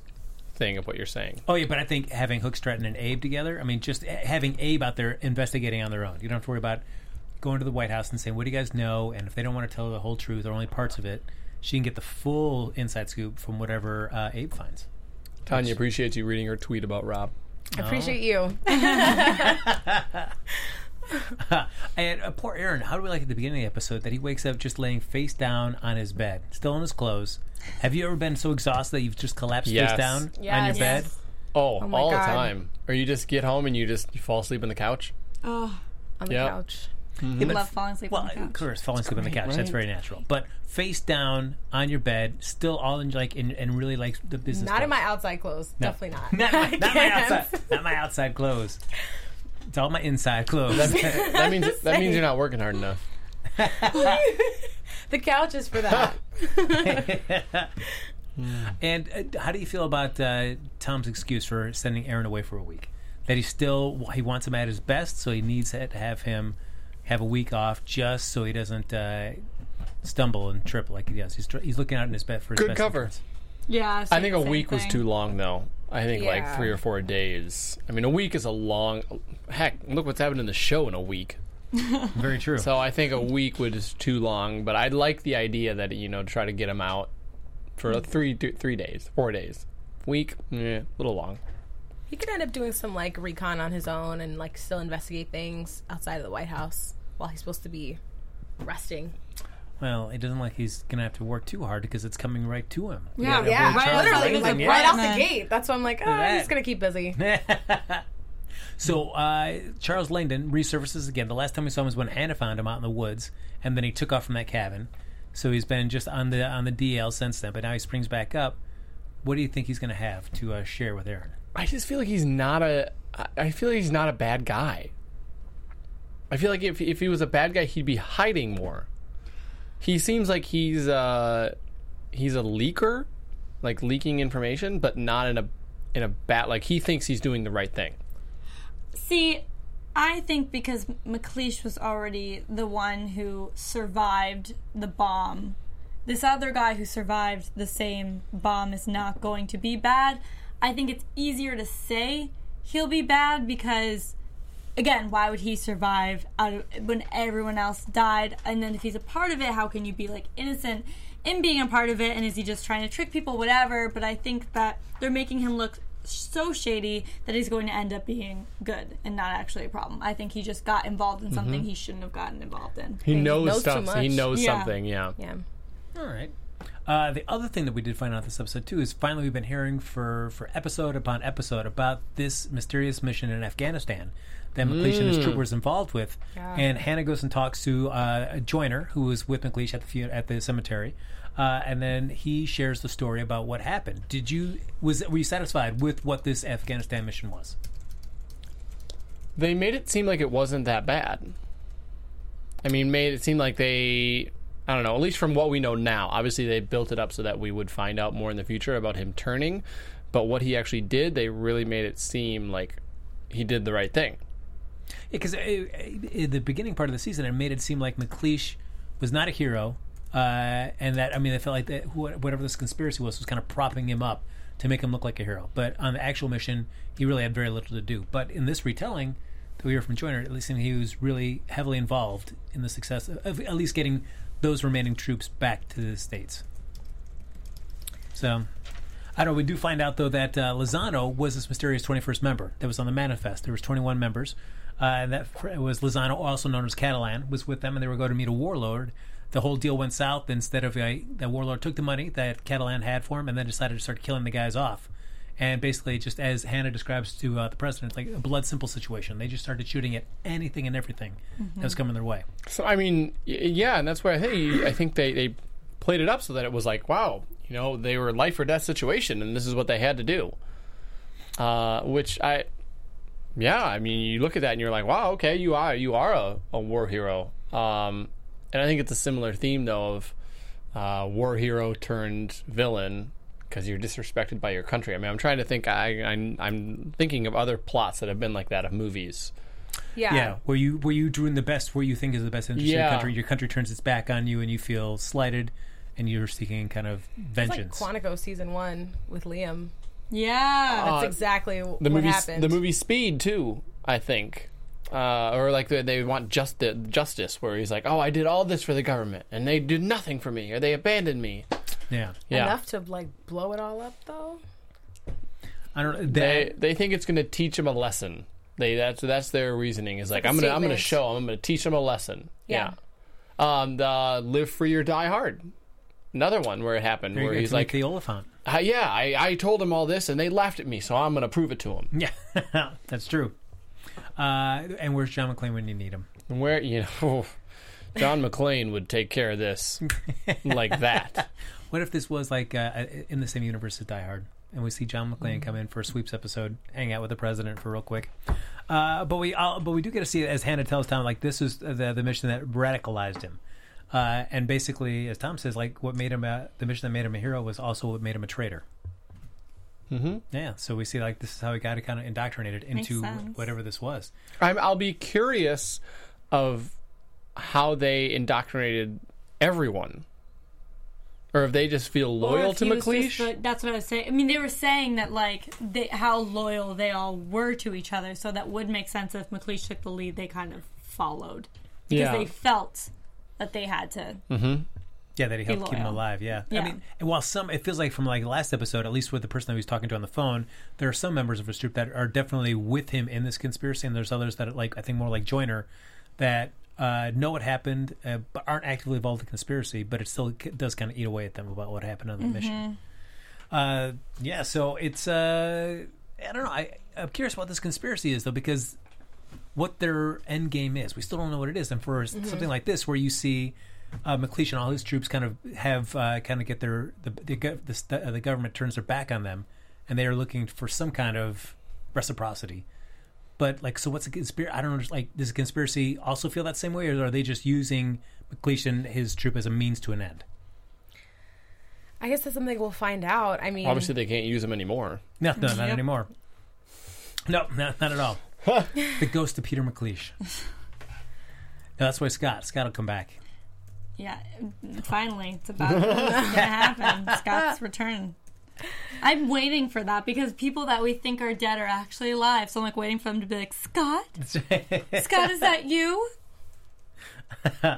thing of what you're saying. Oh yeah, but I think having Hookstraten and Abe together. I mean, just having Abe out there investigating on their own. You don't have to worry about going to the White House and saying, "What do you guys know?" And if they don't want to tell the whole truth or only parts of it, she can get the full inside scoop from whatever uh, Abe finds. Tanya appreciates you reading her tweet about Rob. I appreciate you. And uh, poor Aaron, how do we like at the beginning of the episode that he wakes up just laying face down on his bed, still in his clothes? Have you ever been so exhausted that you've just collapsed Yes. face down on your Yes. bed? Oh, my all God. the time. Or you just get home and you just you fall asleep on the couch. Oh, On the Yep. couch. Yeah, but- love falling asleep Well, on the of couch. course, falling asleep on the couch. That's very natural. But face down on your bed, still all in like in, and really like the business. Not in my outside clothes. No. Definitely not. not, my, not my Can't. outside. Not my outside clothes. It's all my inside clothes. that means that means you're not working hard enough. The couch is for that. and uh, how do you feel about uh, Tom's excuse for sending Aaron away for a week? That he still he wants him at his best, so he needs to have him have a week off just so he doesn't uh, stumble and trip like he does. He's tr- he's looking out in his bed for his Good best cover. interests. Yeah, I think a same week was too long, though. I think like three or four days. I mean, a week is a long. Heck, look what's happened in the show in a week. Very true. So I think a week was too long. But I like the idea that you know try to get him out for a three th- three days, four days. Week, yeah, a little long. He could end up doing some like recon on his own and like still investigate things outside of the White House while he's supposed to be resting. Well, it doesn't like he's gonna have to work too hard because it's coming right to him. Yeah, You Yeah, right, literally, Literally, like Langdon, right off the gate. That's why I'm like, oh, that. he's gonna keep busy. So uh, Charles Langdon resurfaces again. The last time we saw him was when Hannah found him out in the woods, and then he took off from that cabin. So he's been just on the on the DL since then. But now he springs back up. What do you think he's going to have to uh, share with Aaron? I just feel like he's not a. I feel like he's not a bad guy. I feel like if if he was a bad guy, he'd be hiding more. He seems like he's uh he's a leaker, like leaking information, but not in a in a bad like he thinks he's doing the right thing. See, I think because MacLeish was already the one who survived the bomb, this other guy who survived the same bomb is not going to be bad. I think it's easier to say he'll be bad because, again, why would he survive out of, when everyone else died? And then if he's a part of it, how can you be like innocent in being a part of it? And is he just trying to trick people, whatever? But I think that they're making him look so shady that he's going to end up being good and not actually a problem. I think he just got involved in something he shouldn't have gotten involved in. He knows, knows too stuff. he much. knows Yeah. something. Yeah. Yeah. All right. Uh, the other thing that we did find out this episode too is finally we've been hearing for for episode upon episode about this mysterious mission in Afghanistan that MacLeish and his troop was involved with. Yeah. And Hannah goes and talks to uh, a joiner who was with MacLeish at the fu- at the cemetery, uh, and then he shares the story about what happened. Did you was were you satisfied with what this Afghanistan mission was? they made it seem like it wasn't that bad. I mean, made it seem like they, I don't know, at least from what we know now. Obviously, they built it up so that we would find out more in the future about him turning. But what he actually did, they really made it seem like he did the right thing. Because in the beginning part of the season, it made it seem like MacLeish was not a hero, uh, and that I mean, I felt like that whatever this conspiracy was was kind of propping him up to make him look like a hero. But on the actual mission, he really had very little to do. But in this retelling that we hear from Joyner, at least he was really heavily involved in the success of, of at least getting those remaining troops back to the states. So. I don't know. We do find out though that uh, Lozano was this mysterious 21st member that was on the manifest. There was 21 members. Uh, and that fr- was Lozano, also known as Catalan, was with them, and they were going to meet a warlord. The whole deal went south. Instead of uh, the warlord took the money that Catalan had for him, and then decided to start killing the guys off. And basically, just as Hannah describes to uh, the president, it's like a blood simple situation. They just started shooting at anything and everything that was coming their way. So I mean, y- yeah, and that's why I think I think they they played it up so that it was like, wow, you know, they were a life or death situation, and this is what they had to do. Uh, which I, yeah, I mean, you look at that and you're like, wow, okay, you are you are a, a war hero. Um, and I think it's a similar theme though of uh, war hero turned villain because you're disrespected by your country. I mean, I'm trying to think. I, I'm I'm thinking of other plots that have been like that of movies. Yeah. Yeah, where you where you doing the best where you think is the best interest of your country. Your country turns its back on you, and you feel slighted, and you're seeking kind of It's like vengeance. Quantico season one with Liam. Yeah. That's Uh, exactly the what movie happened. the movie Speed too. I think, uh, or like they, they want just the, justice, where he's like, "Oh, I did all this for the government, and they did nothing for me, or they abandoned me." yeah, Yeah, Enough to like blow it all up though. I don't. That, they they think it's going to teach them a lesson. They that's that's their reasoning is like, like a I'm gonna I'm gonna show them, I'm gonna teach them a lesson. Yeah. Yeah. Um, the Live Free or Die Hard, another one where it happened, where he's like, the Oliphant. "Uh, "Yeah, I I told them all this, and they laughed at me, so I'm gonna prove it to them." Yeah, that's true. Uh, and where's John McClane when you need him? And where you know, John McClane would take care of this like that. What if this was like uh, in the same universe as Die Hard, and we see John McClane come in for a sweeps episode, hang out with the president for real quick. Uh, but we uh, but we do get to see it as Hannah tells Tom like this is the the mission that radicalized him. Uh, and basically, as Tom says, like what made him a, the mission that made him a hero was also what made him a traitor. Mm-hmm. Yeah, so we see like this is how he got kind of indoctrinated into whatever this was. I'm, I'll be curious of how they indoctrinated everyone, or if they just feel loyal to he just MacLeish. the- that's what I was saying. I mean, they were saying that like they, how loyal they all were to each other, so that would make sense if MacLeish took the lead. They kind of followed because Yeah. they felt that they had to. Yeah, that he helped keep him alive. Yeah. I mean, while some, it feels like from like last episode, at least with the person that he was talking to on the phone, there are some members of his troop that are definitely with him in this conspiracy, and there's others that, like I think more like Joyner, that uh, know what happened uh, but aren't actively involved in the conspiracy, but it still does kind of eat away at them about what happened on the mission. Uh, yeah, so it's uh, I don't know. I, I'm curious what this conspiracy is though, because what their end game is. We still don't know what it is. And for something like this, where you see uh, MacLeish and all his troops kind of have uh, kind of get their the the, the, uh, the government turns their back on them, and they are looking for some kind of reciprocity. But like, so what's a conspiracy? I don't know. Like, does a conspiracy also feel that same way, or are they just using MacLeish and his troop as a means to an end? I guess that's something we'll find out. I mean, Obviously, they can't use them anymore. No, no, not Yep. anymore. No, not, not at all. The ghost of Peter MacLeish. No, that's why Scott. Scott will come back. Yeah, finally, it's about it's gonna happen. Scott's return. I'm waiting for that because people that we think are dead are actually alive. So I'm like waiting for them to be like, Scott, Scott, is that you?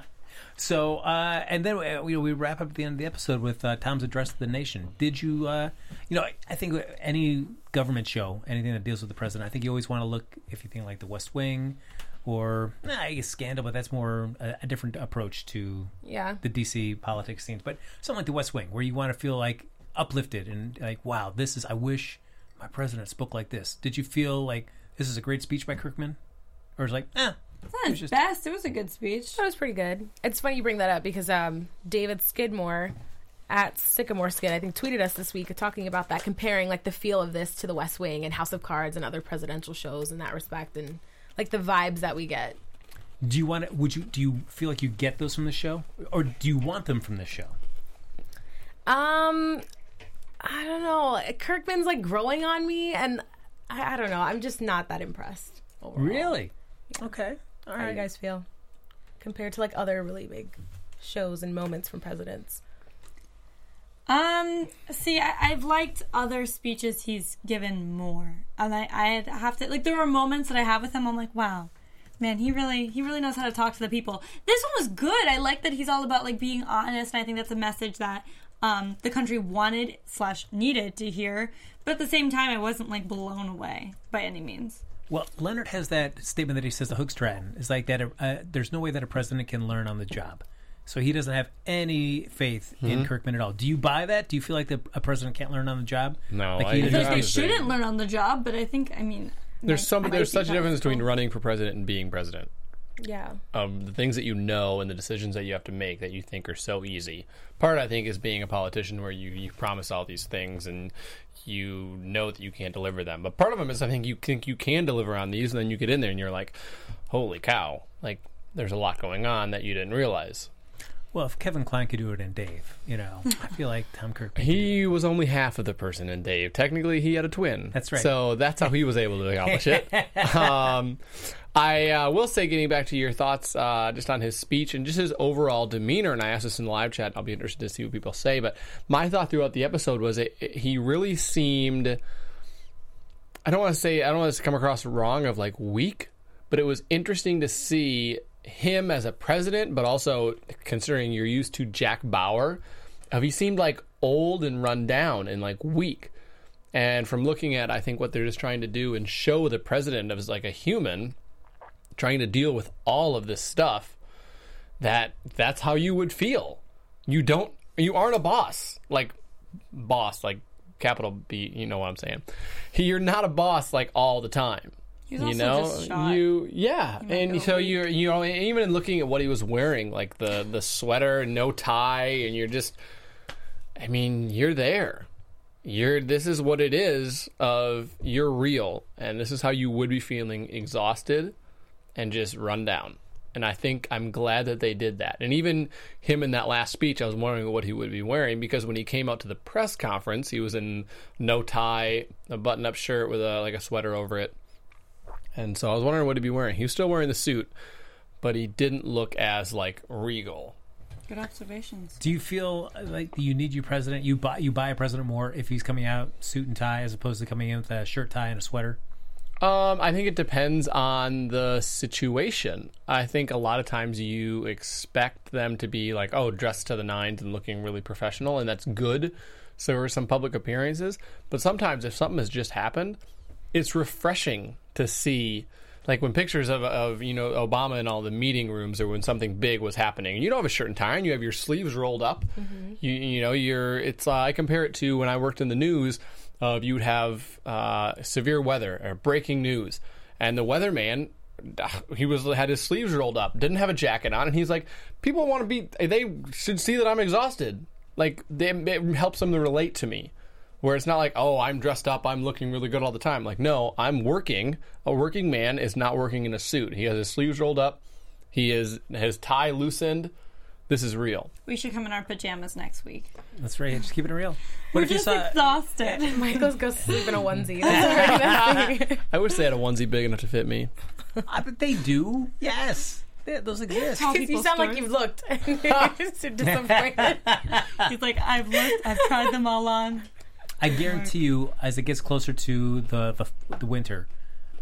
So, uh, and then uh, we, we wrap up at the end of the episode with uh, Tom's address to the nation. Did you, uh, you know, I, think any government show, anything that deals with the president, I think you always want to look, if you think like The West Wing or eh, I guess scandal, but that's more a, a different approach to Yeah. the DC politics scenes. But something like The West Wing, where you want to feel like uplifted and like, wow, this is. I wish my president spoke like this. Did you feel like this is a great speech by Kirkman, or is it like, eh, It's not his just- best. It was a good speech. That was pretty good. It's funny you bring that up because um, David Skidmore at Sycamore Skin, I think, tweeted us this week talking about that, comparing like the feel of this to The West Wing and House of Cards and other presidential shows in that respect, and like the vibes that we get. do you want to? Would you? Do you feel like you get those from the show, or do you want them from the show? Um, I don't know. Kirkman's like growing on me, and I, I don't know. I'm just not that impressed. overall. Really? Okay. How do you guys feel compared to like other really big shows and moments from presidents? Um, see, I, I've liked other speeches he's given more, and I, I have to like. There are moments that I have with him. I'm like, wow, man, he really, he really knows how to talk to the people. This one was good. I like that he's all about like being honest, and I think that's a message that um the country wanted slash needed to hear. But at the same time, I wasn't like blown away by any means. Well, Leonard has that statement that he says the Hookstraten is like that. Uh, there's no way that a president can learn on the job, so he doesn't have any faith in Kirkman at all. Do you buy that? Do you feel like the, a president can't learn on the job? No, like I- he I I feel like they shouldn't learn on the job, but I think, I mean, There's some. There's such a difference between running for president and being president. Yeah. um, the things that you know and the decisions that you have to make that you think are so easy. Part, I think, is being a politician where you, you promise all these things and you know that you can't deliver them. But part of them is I think you think you can deliver on these, and then you get in there and you're like, holy cow, like there's a lot going on that you didn't realize. Well, if Kevin Kline could do it and Dave, you know, I feel like Tom Kirk. He was only half of the person in Dave. Technically, he had a twin. That's right. So that's how he was able to accomplish it. um, I uh, will say, getting back to your thoughts uh, just on his speech and just his overall demeanor, and I asked this in the live chat. I'll be interested to see what people say. But my thought throughout the episode was it, it- he really seemed. I don't want to say I don't want this to come across wrong of like weak, but it was interesting to see him as a president, but also considering you're used to Jack Bauer, of he seemed like old and run down and like weak. And from looking at, I think what they're just trying to do and show the president as like a human, trying to deal with all of this stuff, that that's how you would feel. You don't, you aren't a boss like boss like capital B. You know what I'm saying? You're not a boss like all the time. He's you also know, you yeah, and so weak. you're you know even looking at what he was wearing, like the the sweater, no tie, and you're just, I mean, you're there. You're this is what it is of you're real, and this is how you would be feeling exhausted and just run down. And I think I'm glad that they did that. And even him in that last speech, I was wondering what he would be wearing because when he came out to the press conference, he was in no tie, a button-up shirt with a like a sweater over it. And so I was wondering what he'd be wearing. He was still wearing the suit, but he didn't look as like regal. Good observations. Do you feel like you need your president? You buy you buy a president more if he's coming out suit and tie as opposed to coming in with a shirt tie and a sweater. Um, I think it depends on the situation. I think a lot of times you expect them to be like, oh, dressed to the nines and looking really professional, and that's good. So there are some public appearances, but sometimes if something has just happened, it's refreshing to see. Like when pictures of, of you know Obama in all the meeting rooms, or when something big was happening, and you don't have a shirt and tie, and you have your sleeves rolled up. You you know you're. It's uh, I compare it to when I worked in the news of you would have uh, severe weather or breaking news, and the weatherman he was had his sleeves rolled up, didn't have a jacket on, and he's like, people want to be, they should see that I'm exhausted. Like they, it helps them to relate to me, where it's not like, oh, I'm dressed up, I'm looking really good all the time. Like, no, I'm working. A working man is not working in a suit. He has his sleeves rolled up, he is his tie loosened. This is real. We should come in our pajamas next week. That's right. Just keep it real. What We're if you just saw? exhausted. Michael's goes to sleep in a onesie. That's already the. I wish they had a onesie big enough to fit me. I bet they do. Yes, They- those exist. Tall you people's sound like stores. you've looked. You're just disappointed. He's like, I've looked, I've tried them all on. I guarantee you, as it gets closer to the the, the winter,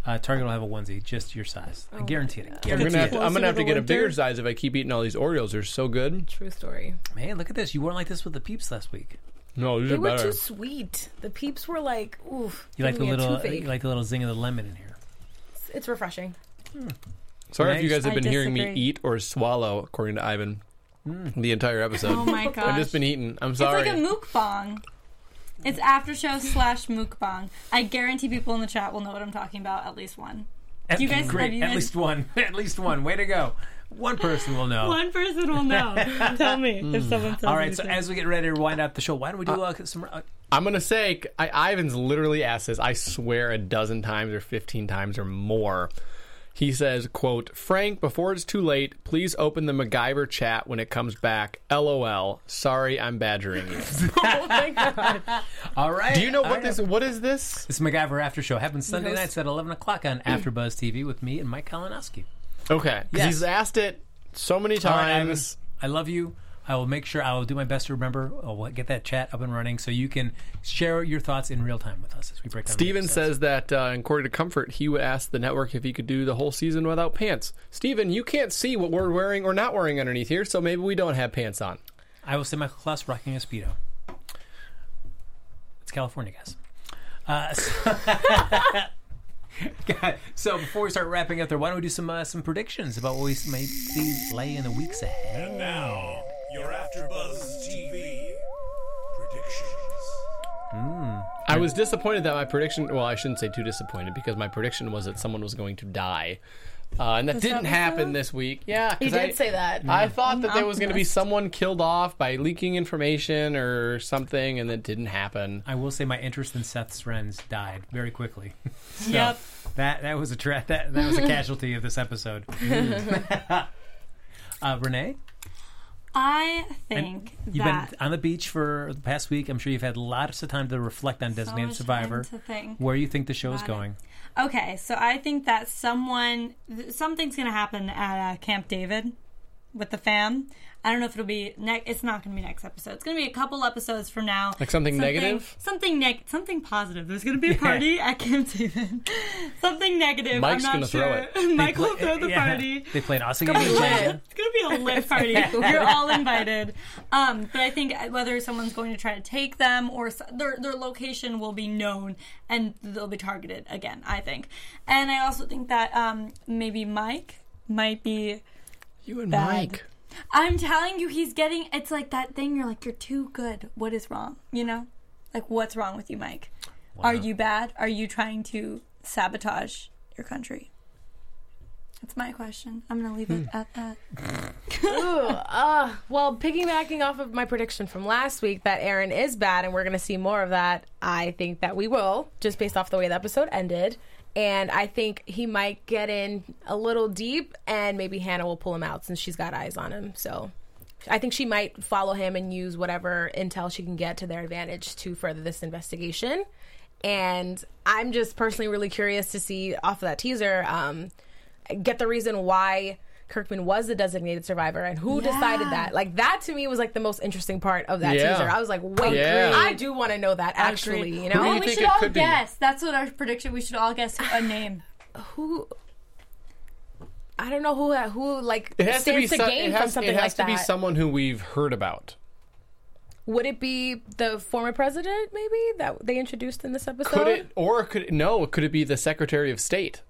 uh, Target will have a onesie just your size. I guarantee it. I I'm guarantee gonna have it. to, I'm gonna have to get a winter? bigger size if I keep eating all these Oreos. They're so good. True story. Man, look at this. You weren't like this with the peeps last week. No, these They are were better. too sweet. The peeps were like, oof. You like the giving me a little, toothache. you like the little zing of the lemon in here. It's refreshing. Sorry if you guys have I been hearing me disagree. eat or swallow, according to Ivan, the entire episode. Oh my gosh. I've just been eating. I'm sorry. It's sorry. like a mukbang. It's after show slash mukbang. I guarantee people in the chat will know what I'm talking about. At least one. At, You guys- great. have you At guys- least one. At least one. Way to go. One person will know. One person will know. Tell me if someone says All right. So as we get ready to wind up the show, why don't we do uh, some? Uh, I'm gonna say, I, Ivan's literally asked this. I swear a dozen times or 15 times or more. He says, "quote Frank, before it's too late, please open the MacGyver chat when it comes back. LOL. Sorry, I'm badgering you. oh my god. all right. Do you know what this? What is this? This is MacGyver After Show happens Sunday nights at 11 o'clock on hmm. AfterBuzz TV with me and Mike Kalinowski. Okay, 'cause Yes. he's asked it so many All right, Ivan, times. I love you. I will make sure I will do my best to remember. I'll get that chat up and running so you can share your thoughts in real time with us as we break down. the Steven episodes. says that, uh, according to Comfort, he would ask the network if he could do the whole season without pants. Steven, you can't see what we're wearing or not wearing underneath here, so maybe we don't have pants on. I will say my class rocking a speedo. It's California, guys. Uh, so, so before we start wrapping up there, why don't we do some uh, some predictions about what we may see lay in the weeks ahead? And now, your AfterBuzz TV predictions. I was disappointed that my prediction. Well, I shouldn't say too disappointed because my prediction was that someone was going to die, uh, and that didn't episode? happen this week. Yeah, He did I, say that. I thought that there was going to be someone killed off by leaking information or something, and that didn't happen. I will say my interest in Seth's friends died very quickly. So Yep. That that was a tra- that that was a casualty of this episode. uh, Renee, I think you've that been on the beach for the past week. I'm sure you've had lots of time to reflect on so Designated much Survivor. Where you think the show is about it. going? Okay, so I think that someone, something's going to happen at uh, Camp David with the fam. I don't know if it'll be ne- It's not going to be next episode. It's going to be a couple episodes from now. Like something negative? Something neg- something positive. There's going to be a party at Camp David. something negative. Mike's I'm gonna not throw sure. it. Mike will throw the yeah. party. They play an awesome gonna game be of lit. Jenga. It's gonna be a lit party. You're all invited. Um, but I think whether someone's going to try to take them or s- their their location will be known and they'll be targeted again. I think, and I also think that um, maybe Mike might be. You and Bad. Mike. I'm telling you, he's getting. It's like that thing. You're like, you're too good. What is wrong? You know, like what's wrong with you, Mike? Are you bad? Are you trying to sabotage your country? That's my question. I'm gonna leave it at that. Ooh, uh, well, piggybacking off of my prediction from last week that Aaron is bad and we're going to see more of that, I think that we will, just based off the way the episode ended. And I think he might get in a little deep and maybe Hannah will pull him out since she's got eyes on him. So I think she might follow him and use whatever intel she can get to their advantage to further this investigation. And I'm just personally really curious to see off of that teaser, um, get the reason why Kirkman was the designated survivor and who decided that. Like that to me was like the most interesting part of that Yeah. teaser. I was like, wait, Yeah. I do want to know that actually. You Who do know, you we think should it all could be? guess. That's what our prediction. We should all guess a name. who? I don't know who who like It has to be stands to, so- gain it has, from something it has like to that. be someone who we've heard about. Would it be the former president? Maybe that they introduced in this episode. Could it or could it, no? Could it be the Secretary of State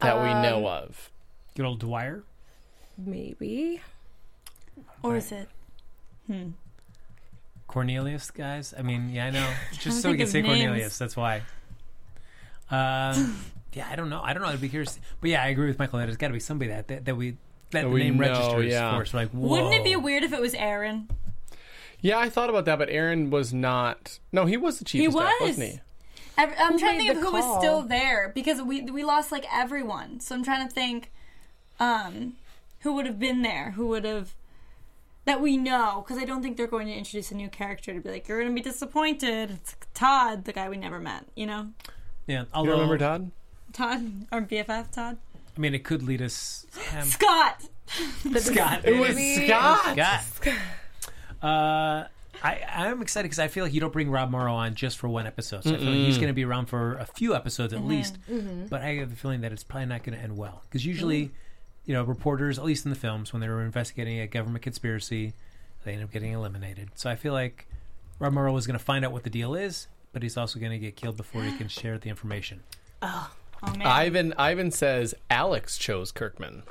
that we Um, know of? Good old Dwyer. Maybe. Or is it? Hmm. Cornelius, guys. I mean, yeah, I know. Just so we can of say names. Cornelius. That's why. Um, yeah, I don't know. I don't know. I'd be curious. But yeah, I agree with Michael that it's got to be somebody that that, that we that That the we name know, registers yeah. for. So like, Wouldn't it be weird if it was Aaron? Yeah, I thought about that, but Aaron was not. No, he was the chief He of staff, was. wasn't he? Ev- I'm Who trying to think of the who was still there because we we lost like everyone. So I'm trying to think, um, who would have been there? Who would have that we know? Because I don't think they're going to introduce a new character to be like you're going to be disappointed. It's Todd, the guy we never met. You know, Yeah, Do You remember Todd? Todd, our BFF, Todd, I mean, it could lead us. Um, Scott. Scott. It was Maybe- Scott. Scott. Uh, I I'm excited because I feel like you don't bring Rob Morrow on just for one episode. So I feel like he's going to be around for a few episodes at least. But I have a feeling that it's probably not going to end well because usually, you know, reporters, at least in the films, when they were investigating a government conspiracy, they end up getting eliminated. So I feel like Rob Morrow is going to find out what the deal is, but he's also going to get killed before he can share the information. Oh, oh man, Ivan Ivan says Alex chose Kirkman.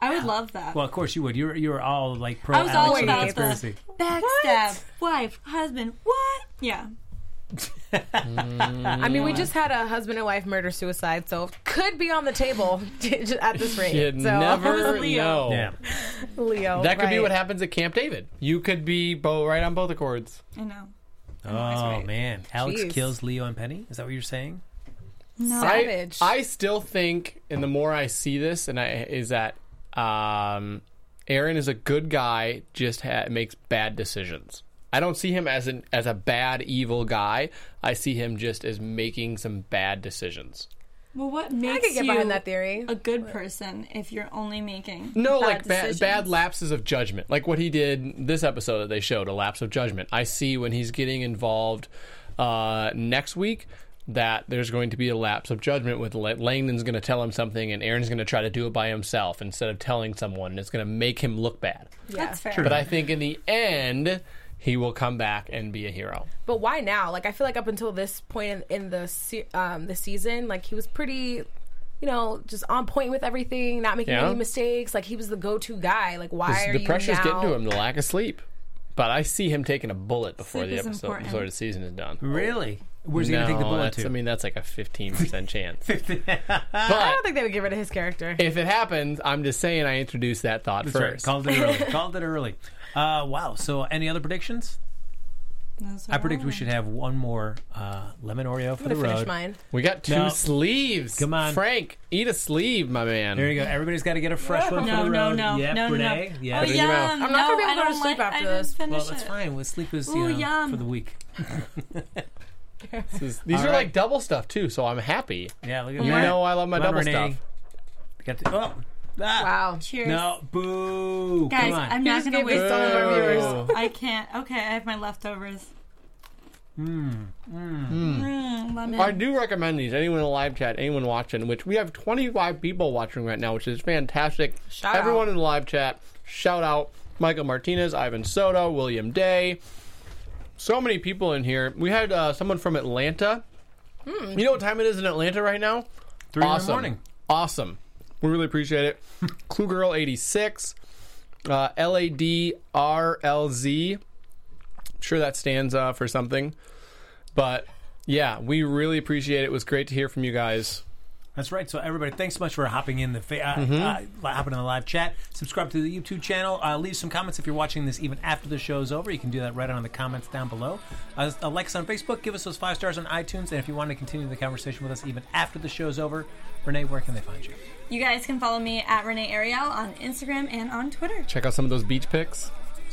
I would love that. Well, of course you would. You're you're all like pro I was Alex and about conspiracy. the backstab, wife, husband. What? Yeah. I mean, we just had a husband and wife murder suicide, so could be on the table at this rate. You so, never Leo. know. Yeah. Leo. That could be what happens at Camp David. You could be bo- right on both accords. I know. Oh right. man, Alex Jeez. kills Leo and Penny. Is that what you're saying? No. I, Savage. I still think, and the more I see this, and I is that um, Aaron is a good guy, just ha- makes bad decisions. I don't see him as an as a bad evil guy. I see him just as making some bad decisions. Well, what I makes could get you behind that theory. a good person if you're only making No, bad like bad, decisions? bad lapses of judgment, like what he did this episode that they showed, a lapse of judgment. I see when he's getting involved uh, next week that there's going to be a lapse of judgment with La- Langdon's going to tell him something, and Aaron's going to try to do it by himself instead of telling someone. and It's going to make him look bad. That's fair. But I think in the end, he will come back and be a hero. But why now? Like I feel like up until this point in, in the se- um, the season, like he was pretty, you know, just on point with everything, not making Yeah. any mistakes. Like he was the go to guy. Like why are the you pressure's now? getting to him, the lack of sleep. But I see him taking a bullet before Sleep the is episode important. before the season is done. Really? Where's he no, gonna take the bullet that's, to? I mean, that's like a 15% chance. I don't think they would get rid of his character. if it happens, I'm just saying I introduced that thought That's right. first. Called it early. Called it early. Uh, wow. So, any other predictions? Those I are predict we should have one more uh, lemon Oreo for I'm the gonna finish road. mine. We got two No. sleeves. Come on. Frank, eat a sleeve, my man. There you go. Everybody's got to get a fresh one for No, the no, road. no, Yep, no, no, Renee. no. Yeah. Oh, Put it in your mouth. yum. I'm not no, gonna be able to go to sleep like- after I didn't this. Well, that's it. fine. Well, sleep is you Ooh, know yum. for the week. This is- these All are right. like double stuff too, so I'm happy. Yeah, look at You that. know I love my Come on, double Renee. stuff. Got the, oh, ah. Wow. Cheers. No, boo. Guys, Come on. I'm not gonna waste all of our our viewers. I can't. Okay, I have my leftovers. Hmm. Mm, lemon. I do recommend these. Anyone in the live chat, anyone watching, which we have 25 people watching right now, which is fantastic. Shout Everyone out. in the live chat, shout out Michael Martinez, Ivan Soto, William Day. So many people in here. We had uh, someone from Atlanta. Hmm. You know what time it is in Atlanta right now? Three in the awesome. morning. Awesome. We really appreciate it. Clue Girl 86, uh, LADRLZ. Sure, that stands uh, for something. But yeah, we really appreciate it. It was great to hear from you guys. That's right. So everybody, thanks so much for hopping in the fa- uh, Mm-hmm. uh, hopping in the live chat. Subscribe to the YouTube channel. Uh, leave some comments if you're watching this even after the show's over. You can do that right on the comments down below. Uh, uh, like us on Facebook. Give us those five stars on iTunes. And if you want to continue the conversation with us even after the show's over, Renee, where can they find you? You guys can follow me at Renee Ariel on Instagram and on Twitter. Check out some of those beach pics.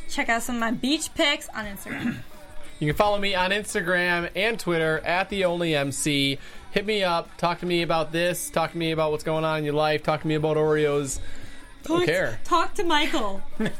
Check out some of my beach pics on Instagram. You can follow me on Instagram and Twitter at the only MC. Hit me up. Talk to me about this. Talk to me about what's going on in your life. Talk to me about Oreos. Don't care. Talk to Michael.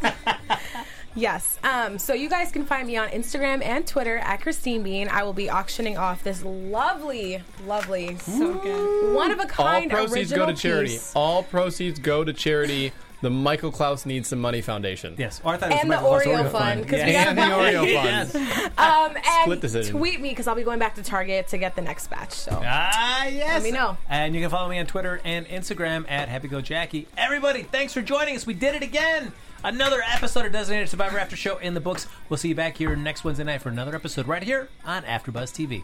Yes. Um, so you guys can find me on Instagram and Twitter at Christine Bean. I will be auctioning off this lovely, lovely, So good. one of a kind. All proceeds go to charity. piece. All proceeds go to charity. The Michael Clouse Needs Some Money Foundation. Yes. Or I thought it was And the Michael Clouse Oreo fund, 'cause we Yes. And the Oreo fund. Um, and Split decision. tweet me because I'll be going back to Target to get the next batch. So Ah, yes. Let me know. And you can follow me on Twitter and Instagram at HappyGoJackie. Everybody, thanks for joining us. We did it again. Another episode of Designated Survivor After Show in the books. We'll see you back here next Wednesday night for another episode right here on AfterBuzz TV.